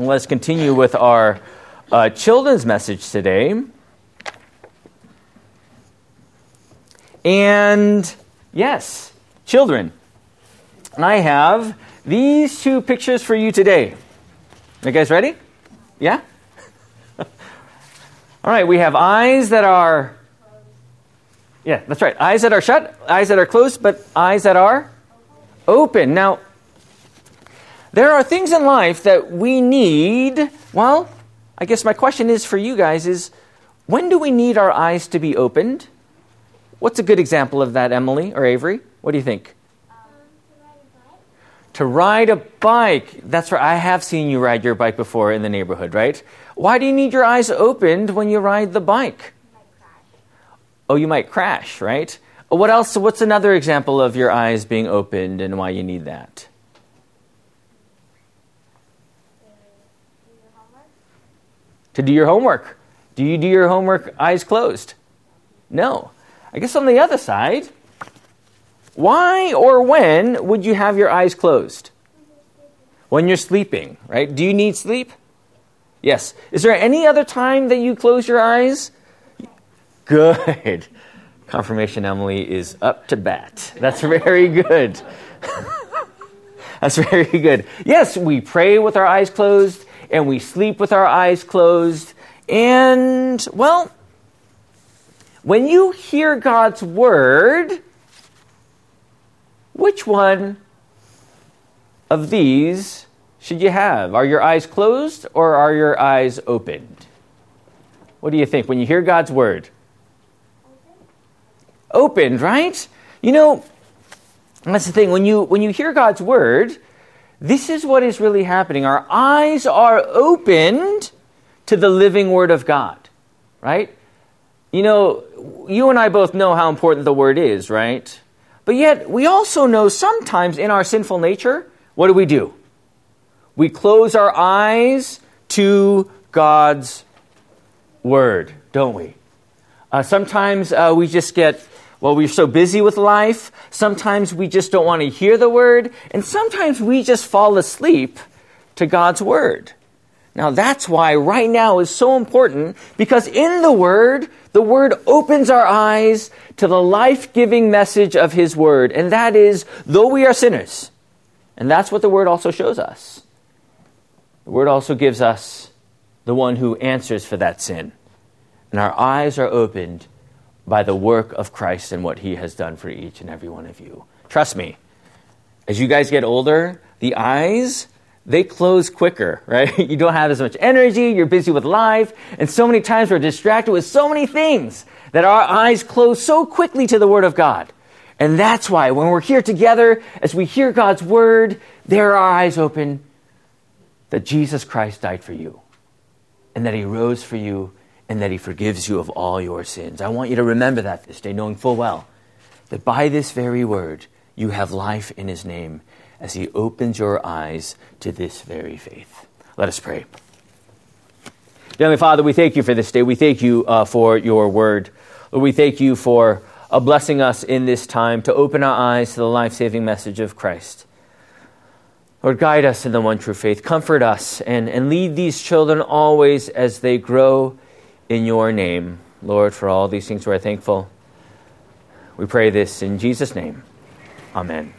Let's continue with our uh, children's message today. And yes, children, I have these two pictures for you today. Are you guys ready? Yeah? All right, we have eyes that are. Yeah, that's right. Eyes that are shut, eyes that are closed, but eyes that are open. Now, there are things in life that we need. Well, I guess my question is for you guys is when do we need our eyes to be opened? What's a good example of that, Emily or Avery? What do you think? Um, To ride a bike. That's right. I have seen you ride your bike before in the neighborhood, right? Why do you need your eyes opened when you ride the bike? You Oh, you might crash, right? What else? What's another example of your eyes being opened and why you need that? To do your homework. Do you do your homework eyes closed? No. I guess on the other side, why or when would you have your eyes closed? When you're sleeping, right? Do you need sleep? Yes. Is there any other time that you close your eyes? Good. Confirmation Emily is up to bat. That's very good. That's very good. Yes, we pray with our eyes closed and we sleep with our eyes closed. And, well, when you hear God's word, which one of these should you have? Are your eyes closed or are your eyes opened? What do you think when you hear God's word? Opened, right? You know, that's the thing. When you when you hear God's word, this is what is really happening. Our eyes are opened to the living word of God, right? You know, you and I both know how important the word is, right? But yet, we also know sometimes in our sinful nature, what do we do? We close our eyes to God's word, don't we? Uh, sometimes uh, we just get, well, we're so busy with life. Sometimes we just don't want to hear the word. And sometimes we just fall asleep to God's word. Now, that's why right now is so important because in the Word, the Word opens our eyes to the life giving message of His Word, and that is, though we are sinners, and that's what the Word also shows us. The Word also gives us the one who answers for that sin. And our eyes are opened by the work of Christ and what He has done for each and every one of you. Trust me, as you guys get older, the eyes they close quicker, right? You don't have as much energy, you're busy with life, and so many times we're distracted with so many things that our eyes close so quickly to the Word of God. And that's why when we're here together, as we hear God's Word, there are our eyes open that Jesus Christ died for you, and that He rose for you, and that He forgives you of all your sins. I want you to remember that this day, knowing full well that by this very Word, you have life in His name as He opens your eyes to this very faith. Let us pray. Heavenly Father, we thank you for this day. We thank you uh, for your word. Lord, we thank you for uh, blessing us in this time to open our eyes to the life saving message of Christ. Lord, guide us in the one true faith. Comfort us and, and lead these children always as they grow in your name. Lord, for all these things we're thankful. We pray this in Jesus' name. Amen.